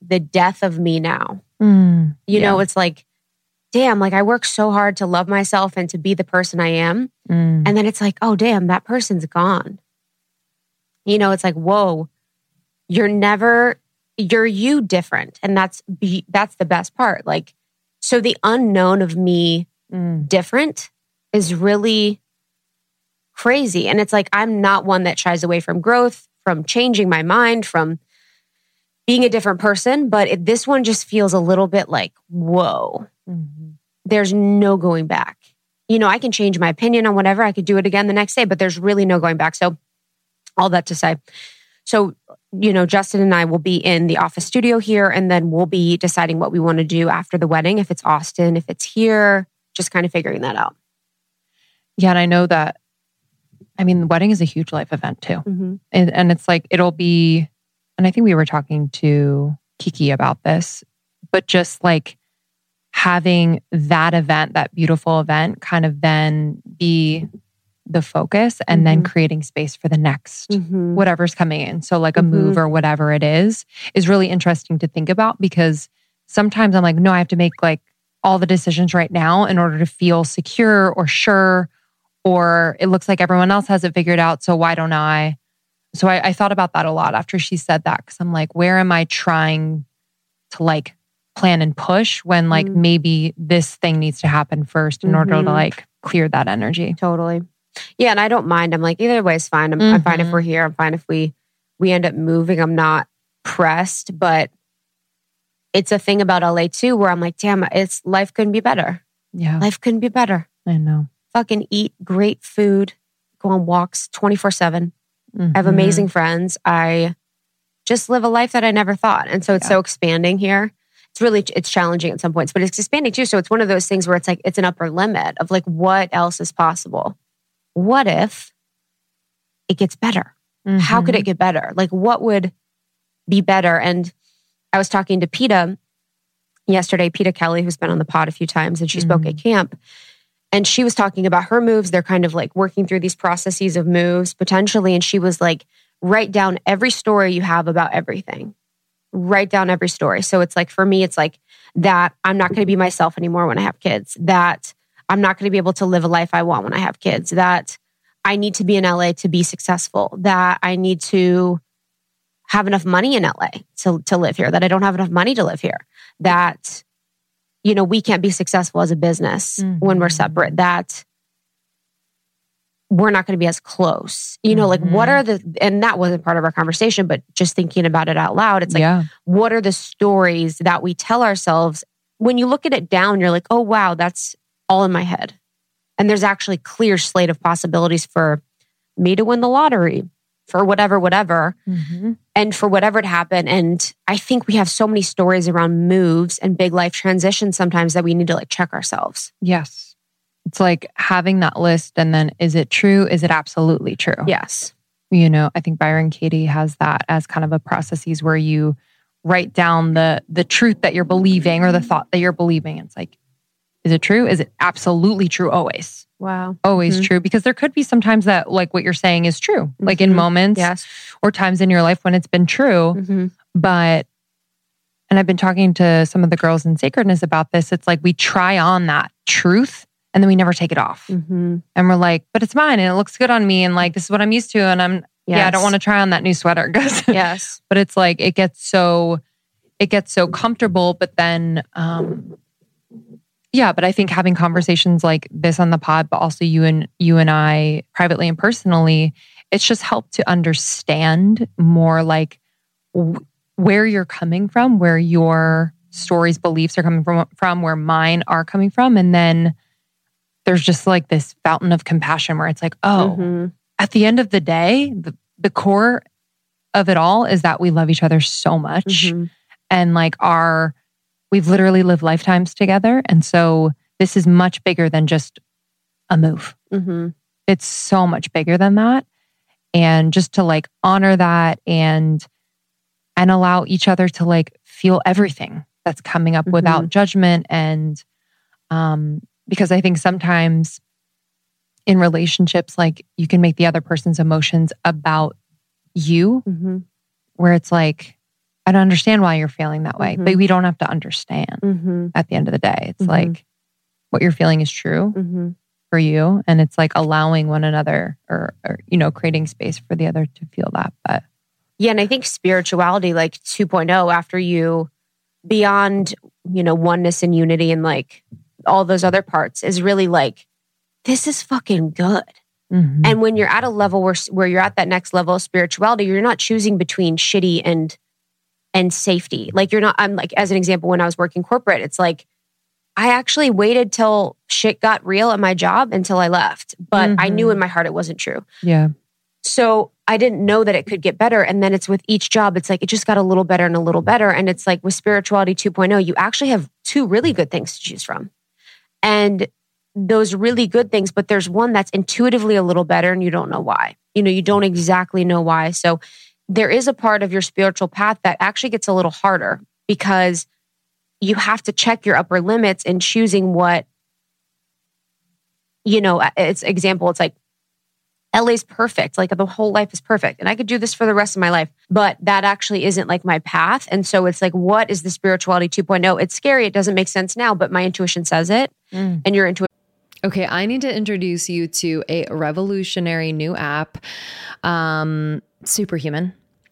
the death of me now. Mm, You yeah. know, it's like, damn, like I work so hard to love myself and to be the person I am. Mm, And then it's like, oh, damn, that person's gone. You know, it's like, whoa, you're never, you're you different. And that's be, that's the best part. Like, so the unknown of me mm, different is really crazy. And it's like, I'm not one that shies away from growth, from changing my mind, from being a different person. But it, this one just feels a little bit like, whoa, mhm. there's no going back. You know, I can change my opinion on whatever. I could do it again the next day, but there's really no going back. So, all that to say, so, you know, Justin and I will be in the office studio here, and then we'll be deciding what we want to do after the wedding. If it's Austin, if it's here, just kind of figuring that out. Yeah. And I know that, I mean, the wedding is a huge life event too. Mm-hmm. and, and it's like it'll be and i think we were talking to kiki about this but just like having that event that beautiful event kind of then be the focus and then Mhm. creating space for the next Mm-hmm. whatever's coming in so like a Mhm. move or whatever it is is really interesting to think about because sometimes i'm like no i have to make like all the decisions right now in order to feel secure or sure or it looks like everyone else has it figured out so why don't i so i, I thought about that a lot after she said that because i'm like where am i trying to like plan and push when like Mm. maybe this thing needs to happen first in order to Mhm. like clear that energy Totally. Yeah, and I don't mind. I'm like either way is fine. I'm, I'm fine if we're here. I'm fine if we we end up moving. I'm not pressed, but it's a thing about LA too, where I'm like, damn, it's life couldn't be better. yeah Life couldn't be better. i know Fucking eat great food, go on walks 24 seven. I have Mhm. amazing friends. I just live a life that I never thought, and so it's Yeah. so expanding here. It's really it's challenging at some points, but it's expanding too. So it's one of those things where it's like it's an upper limit of like what else is possible. What if it gets better? How could it mm-hmm. get better? Like what would be better? And I was talking to Peta yesterday, Peta Kelly, who's been on the pod a few times, and she spoke at mm-hmm. camp. And she was talking about her moves. They're kind of like working through these processes of moves potentially. And she was like, write down every story you have about everything. Write down every story. So it's like, for me, it's like that I'm not going to be myself anymore when I have kids, that I'm not going to be able to live a life I want when I have kids, that I need to be in LA to be successful, that I need to have enough money in LA to, to live here, that I don't have enough money to live here, that, you know, we can't be successful as a business when we're Mhm. separate, that we're not going to be as close. You know, like what Mhm. are the, and that wasn't part of our conversation, but just thinking about it out loud, it's like, yeah what are the stories that we tell ourselves? When you look at it down, you're like, oh, wow, that's all in my head. And there's actually clear slate of possibilities for me to win the lottery, for whatever, whatever, Mhm. and for whatever to happened. And I think we have so many stories around moves and big life transitions sometimes that we need to like check ourselves. Yes. It's like having that list and then is it true? Is it absolutely true? Yes. You know, I think Byron Katie has that as kind of a processes where you write down the the truth that you're believing or the thought that you're believing. It's like, is it true? Is it absolutely true always? Wow. Always Mhm. true. Because there could be sometimes that like what you're saying is true. Like in moments Yes. or times in your life when it's been true. Mhm. But and I've been talking to some of the girls in sacredness about this. It's like we try on that truth and then we never take it off. Mhm. And we're like, but it's mine and it looks good on me. And like, this is what I'm used to. And I'm, yeah, I don't want to try on that new sweater. 'cause- Yes. but it's like, it gets so, it gets so comfortable. But then, um, yeah, but I think having conversations like this on the pod, but also you and you and I privately and personally, it's just helped to understand more like w- where you're coming from, where your stories, beliefs are coming from, from where mine are coming from, and then there's just like this fountain of compassion where it's like, oh, Mhm. at the end of the day, the, the core of it all is that we love each other so much Mhm. and like our we've literally lived lifetimes together and so this is much bigger than just a move Mhm. it's so much bigger than that and just to like honor that and and allow each other to like feel everything that's coming up without judgment and um because I think sometimes in relationships like you can make the other person's emotions about you Mm-hmm. where it's like I don't understand why you're feeling that way, Mhm. but we don't have to understand Mm-hmm. at the end of the day. It's Mhm. like what you're feeling is true Mm-hmm. for you and it's like allowing one another or, or you know creating space for the other to feel that but Yeah, and I think spirituality, like 2.0, after you beyond, you know, oneness and unity and like all those other parts, is really like, this is fucking good. Mhm. And when you're at a level where where you're at that next level of spirituality, you're not choosing between shitty and and safety. Like you're not. I'm like as an example, when I was working corporate, it's like I actually waited till shit got real at my job until I left, but I knew Mhm. in my heart it wasn't true. yeah So I didn't know that it could get better. And then it's with each job, it's like it just got a little better and a little better. And it's like with spirituality 2.0, you actually have two really good things to choose from. And those really good things, but there's one that's intuitively a little better and you don't know why. You know, you don't exactly know why. So there is a part of your spiritual path that actually gets a little harder because you have to check your upper limits in choosing what, you know, it's example, it's like, LA's perfect. Like the whole life is perfect. And I could do this for the rest of my life. But that actually isn't like my path. And so it's like, what is the spirituality 2.0? It's scary. It doesn't make sense now, but my intuition says it. Mm. And your intuition Okay, I need to introduce you to a revolutionary new app, um, Superhuman.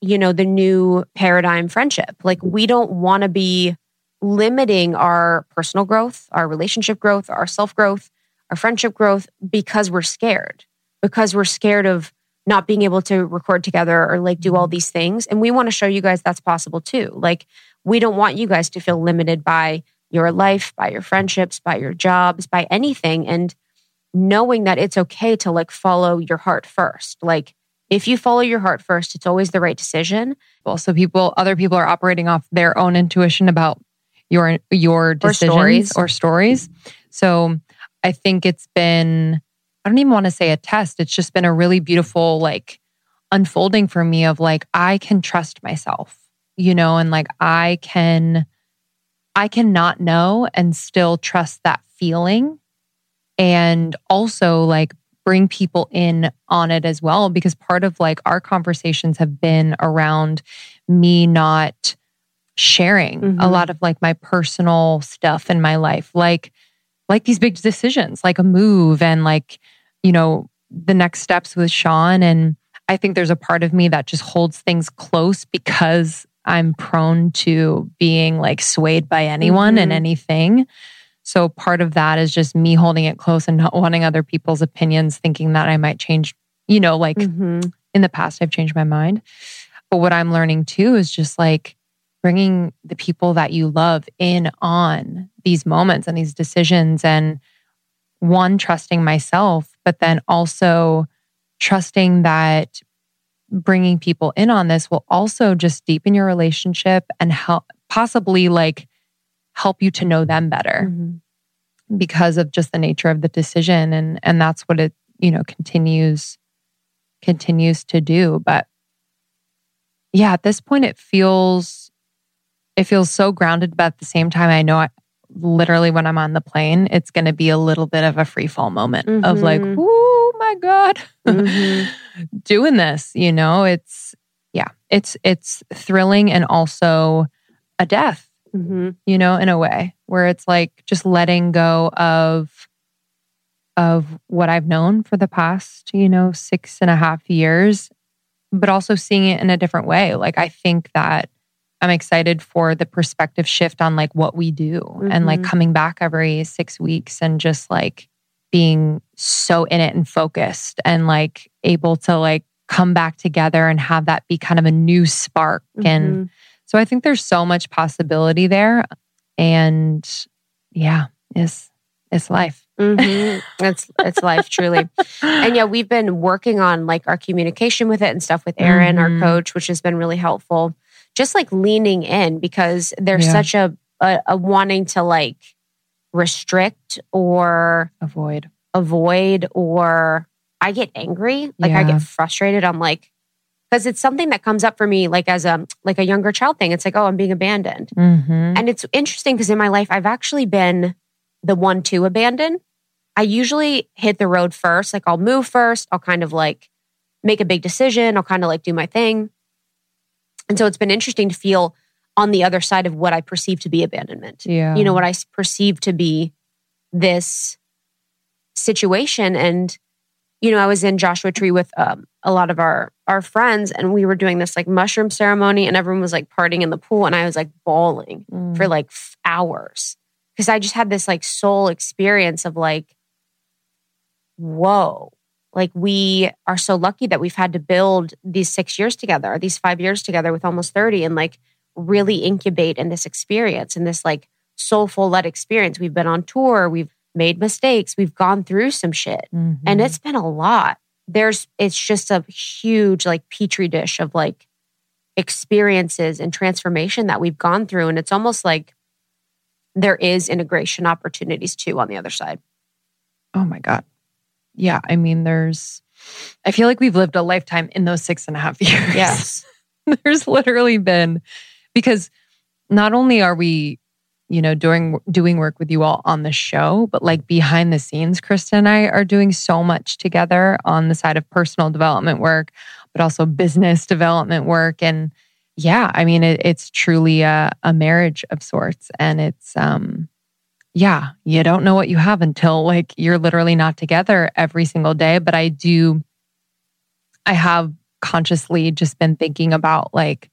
you know, the new paradigm friendship. Like, we don't want to be limiting our personal growth, our relationship growth, our self growth, our friendship growth because we're scared, because we're scared of not being able to record together or like do all mm-hmm. these things. And we want to show you guys that's possible too. Like, we don't want you guys to feel limited by your life, by your friendships, by your jobs, by anything. And knowing that it's okay to like follow your heart first. Like, if you follow your heart first, it's always the right decision. Also, people, other people are operating off their own intuition about your your decisions stories. or stories. So I think it's been, I don't even want to say a test. It's just been a really beautiful like unfolding for me of like I can trust myself, you know, and like I can I can not know and still trust that feeling and also like bring people in on it as well because part of like our conversations have been around me not sharing Mhm. a lot of like my personal stuff in my life like like these big decisions like a move and like you know the next steps with Sean and I think there's a part of me that just holds things close because I'm prone to being like swayed by anyone and Mhm. anything. So part of that is just me holding it close and not wanting other people's opinions, thinking that I might change, you know, like Mhm. in the past, I've changed my mind. But what I'm learning too is just like bringing the people that you love in on these moments and these decisions. And one, trusting myself, but then also trusting that bringing people in on this will also just deepen your relationship and help possibly like help you to know them better Mhm. because of just the nature of the decision. And and that's what it you know continues continues to do. But yeah at this point it feels it feels so grounded. But at the same time i know I, literally when i'm on the plane it's going to be a little bit of a free fall moment of like oh my god. Mhm. doing this you know it's yeah it's it's thrilling and also a death Mhm. you know, in a way where it's like just letting go of of what I've known for the past, you know, six and a half years, but also seeing it in a different way. Like I think that I'm excited for the perspective shift on like what we do and like Mhm. coming back every six weeks and just like being so in it and focused and like able to like come back together and have that be kind of a new spark and Mhm. So I think there's so much possibility there. And yeah, it's it's life. Mhm. it's it's life truly. And yeah, we've been working on like our communication with it and stuff with Erin, Mhm. our coach, which has been really helpful. Just like leaning in because there's Yeah. such a, a a wanting to like restrict or Avoid. avoid or I get angry, like I get frustrated. I'm like because it's something that comes up for me like as a like a younger child thing. It's like, oh, I'm being abandoned. Mm-hmm. And it's interesting because in my life, I've actually been the one to abandon. I usually hit the road first. Like I'll move first. I'll kind of like make a big decision. I'll kind of like do my thing. And so it's been interesting to feel on the other side of what I perceive to be abandonment. Yeah. You know, what i perceive to be this situation. And, you know, I was in Joshua Tree with um, a lot of our our friends and we were doing this like mushroom ceremony and everyone was like partying in the pool and I was like bawling Mm. for like f- hours because I just had this like soul experience of like, whoa, like we are so lucky that we've had to build these six years together, these five years together with almost 30 and like really incubate in this experience and this like soulful led experience. We've been on tour, we've made mistakes, we've gone through some shit Mhm. and it's been a lot. There's, it's just a huge like petri dish of like experiences and transformation that we've gone through. And it's almost like there is integration opportunities too on the other side. oh my God. Yeah. I mean, there's I feel like we've lived a lifetime in those six and a half years. Yes. there's literally been because not only are we you know doing doing work with you all on the show but like behind the scenes krista and i are doing so much together on the side of personal development work but also business development work. And yeah i mean it, it's truly a, a marriage of sorts. And it's um yeah you don't know what you have until like you're literally not together every single day. But i do i have consciously just been thinking about like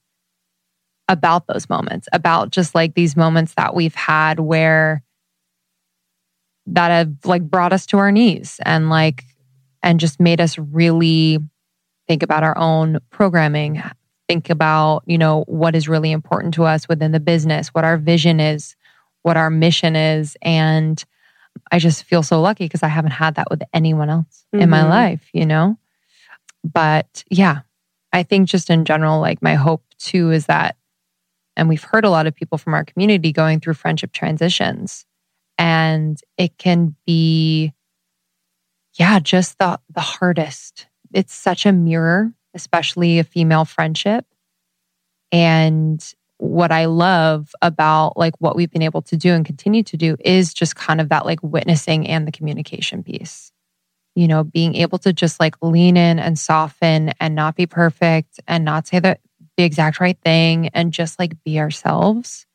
about those moments, about just like these moments that we've had where that have like brought us to our knees and like and just made us really think about our own programming, think about, you know, what is really important to us within the business, what our vision is, what our mission is and I just feel so lucky because I haven't had that with anyone else in my Mhm. life, you know? But yeah, I think just in general, like my hope too is that, and we've heard a lot of people from our community going through friendship transitions, and it can be, yeah, just the the hardest. It's such a mirror, especially a female friendship, and what I love about like what we've been able to do and continue to do is just kind of that like witnessing and the communication piece. You know, being able to just like lean in and soften and not be perfect and not say the, the exact right thing and just like be ourselves.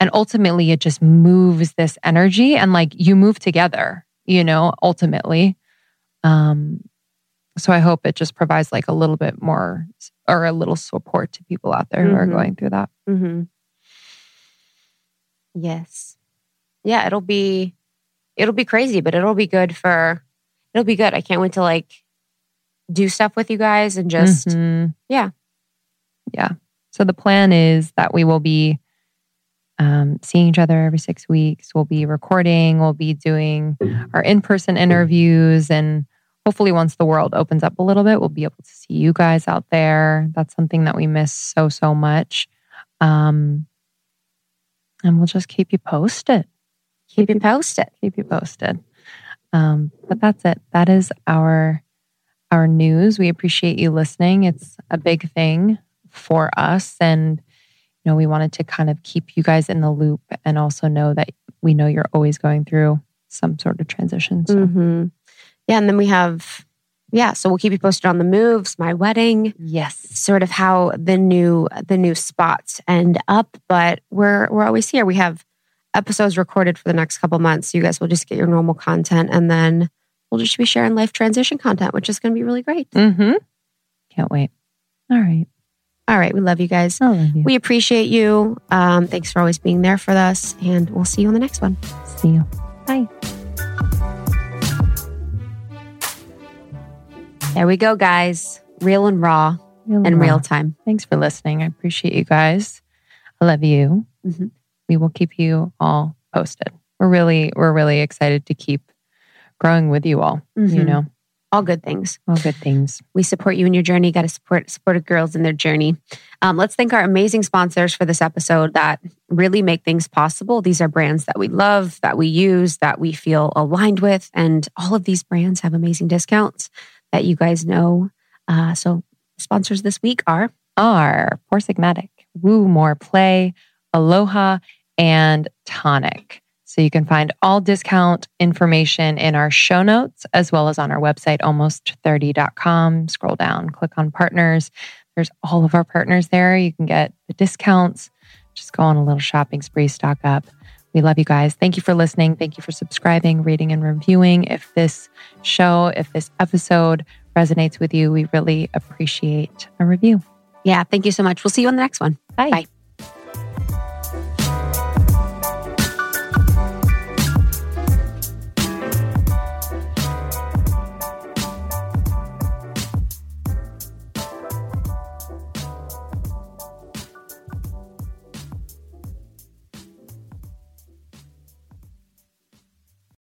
And ultimately, it just moves this energy and like you move together, you know, ultimately. Um, so I hope it just provides like a little bit more or a little support to people out there who are Mhm. going through that. Mm-hmm. Yes. Yeah, it'll be it'll be crazy, but it'll be good for it'll be good. I can't wait to like do stuff with you guys and just Mhm. yeah. Yeah. So the plan is that we will be um, seeing each other every six weeks. We'll be recording, we'll be doing our in person interviews. And hopefully, once the world opens up a little bit, we'll be able to see you guys out there. That's something that we miss so, so much. Um, and we'll just keep you posted. keep you posted. keep you posted. Um, but that's it. That is our our news. We appreciate you listening. It's a big thing for us, and you know we wanted to kind of keep you guys in the loop, and also know that we know you're always going through some sort of transition. So Mm-hmm. Yeah, and then we have yeah, so we'll keep you posted on the moves, my wedding, yes, sort of how the new the new spots end up. But we're we're always here. We have episodes recorded for the next couple months. You guys will just get your normal content, and then we'll just be sharing life transition content, which is going to be really great. mm-hmm. can't wait. All right, All right, we love you guys. Love you. We appreciate you. Um, thanks for always being there for us, and we'll see you on the next one. See you. Bye. There we go, guys. Real and raw Real in raw. real time. Thanks for listening. I appreciate you guys. I love you. Mhm. We will keep you all posted. We're really, we're really excited to keep growing with you all. You Mhm. know, All good things. all good things. We support you in your journey. Got to support supported girls in their journey. Um, let's thank our amazing sponsors for this episode that really make things possible. These are brands that we love, that we use, that we feel aligned with, and all of these brands have amazing discounts that you guys know. Uh, so sponsors this week are Are Four Sigmatic, Woo More Play, Aloha, and Tonic. So you can find all discount information in our show notes as well as on our website, almost30.com. Scroll down, click on partners. There's all of our partners there. You can get the discounts. Just go on a little shopping spree, stock up. We love you guys. Thank you for listening. Thank you for subscribing, rating, and reviewing. If this show, if this episode resonates with you, we really appreciate a review. yeah. Thank you so much. We'll see you on the next one. Bye. Bye.